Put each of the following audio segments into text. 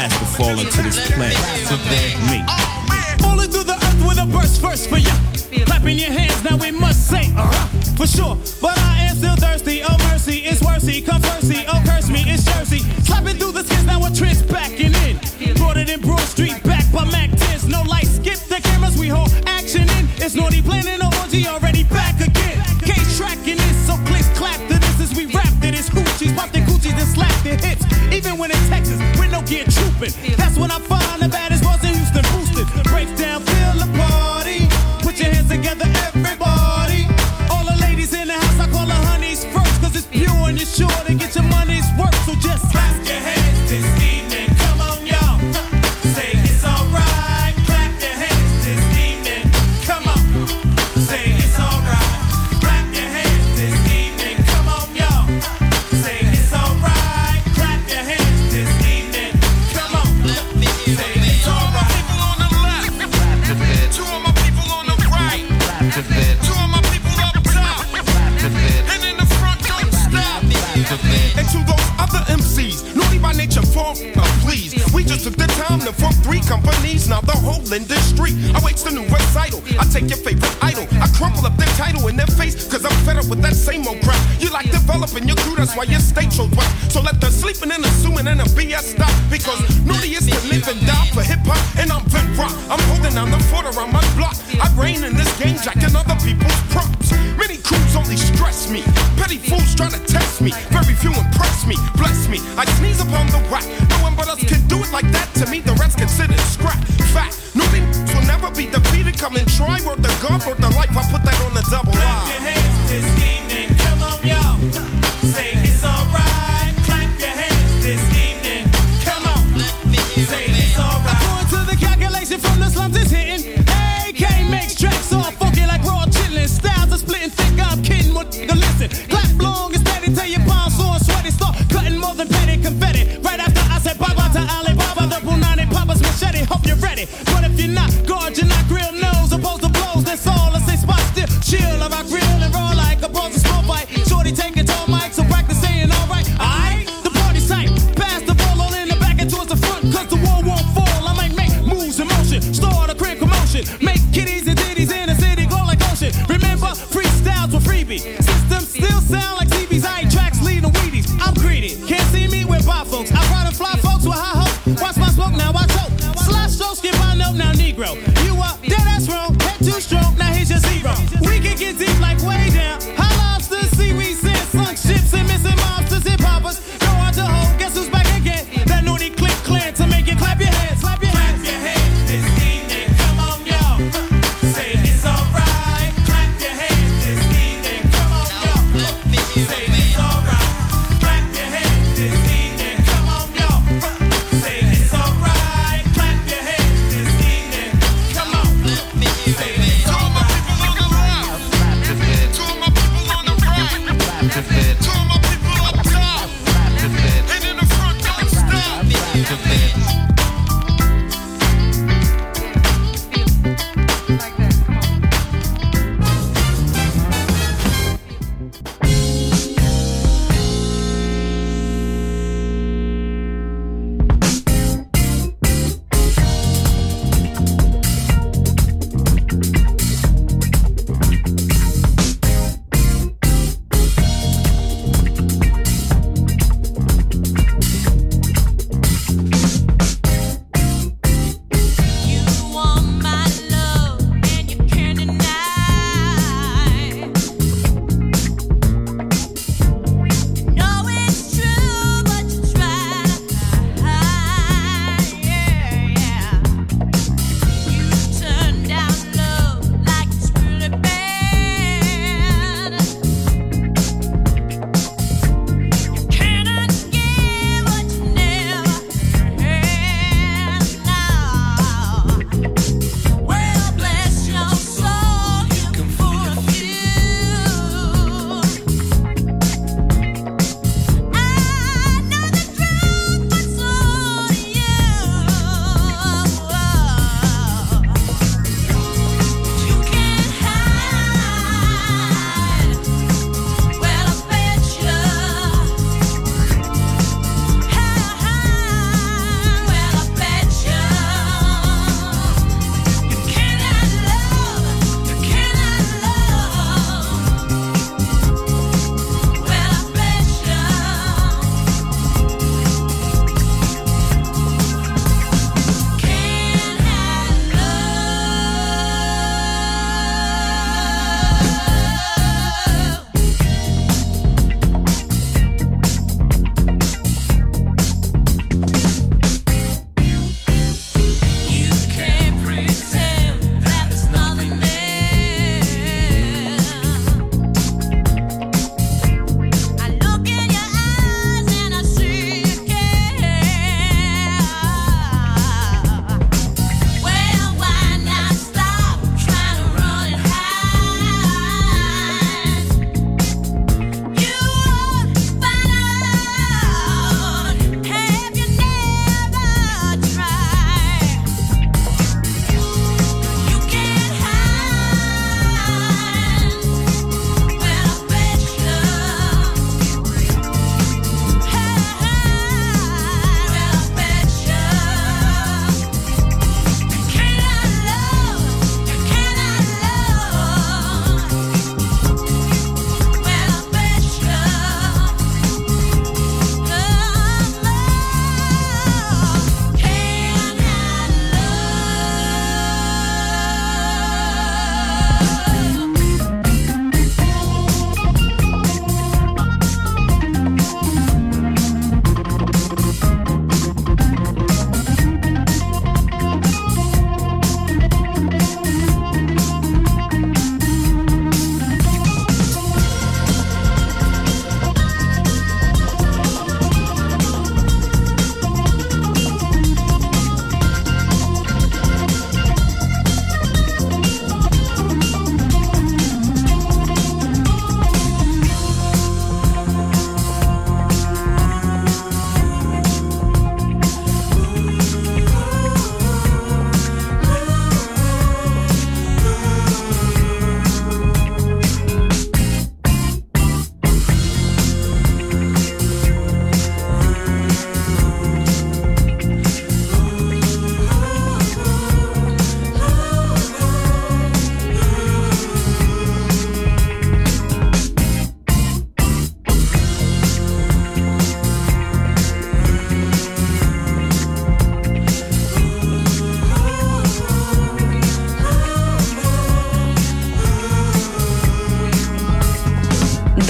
Last to fall into this planet. Me. Falling through the earth with a burst first for ya. Clapping your hands, now we must say, uh-huh, for sure. But I am still thirsty. Oh mercy, it's worthy. Come mercy, oh curse me, it's Jersey. Slapping through the skins, now a trend's backing in. Brought it in Broad Street, back by Mac 10s. No lights, skip the cameras, we hold action in. It's naughty planning an orgy, already back again. Case tracking this, so clicks clap to this as we rap to this. Hoochies, pop the coochies and slap the hits. Even when in Texas, no trooping. That's when I find the whole industry. I waste a new recital. I take your favorite idol. I crumple up their title in their face, cause I'm fed up with that same old crap. You like developing your crew, that's why your state shows whack. So let the sleeping and assuming and the BS stop. Because naughty is to live and die for hip hop, and I'm Vin Rock. I'm holding down the fort around my block. I reign in this game, jacking other people's props. Many crews only stress me. Petty fools try to test me. Very few impress me, bless me. I sneeze upon the whack. No one but us can do it like that. To me, the rest considered scrap. Fact, will be defeated. Come and try, work the God, work the life. I put that on the double line.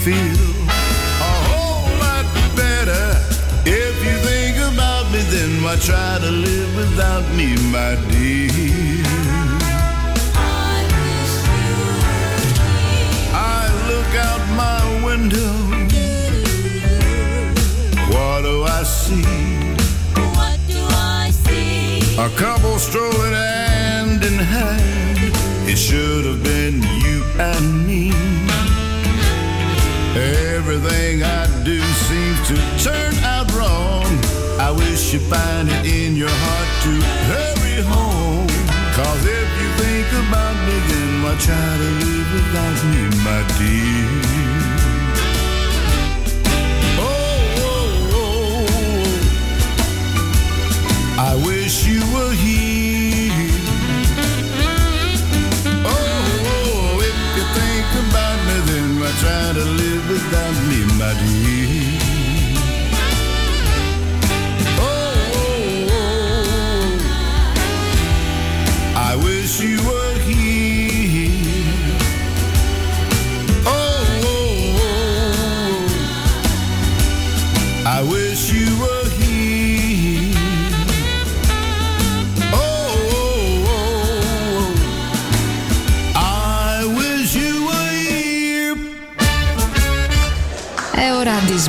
feel a whole lot better if you think about me Then why try to live without me, my dear. I look out my window. What do I see? What do I see? A couple strolling hand in hand. It should have been you and me. Everything I do seems to turn out wrong. I wish you find it in your heart to hurry home. Cause if you think about me, then why try to live without me, my dear? Oh, oh, oh. I wish you were here.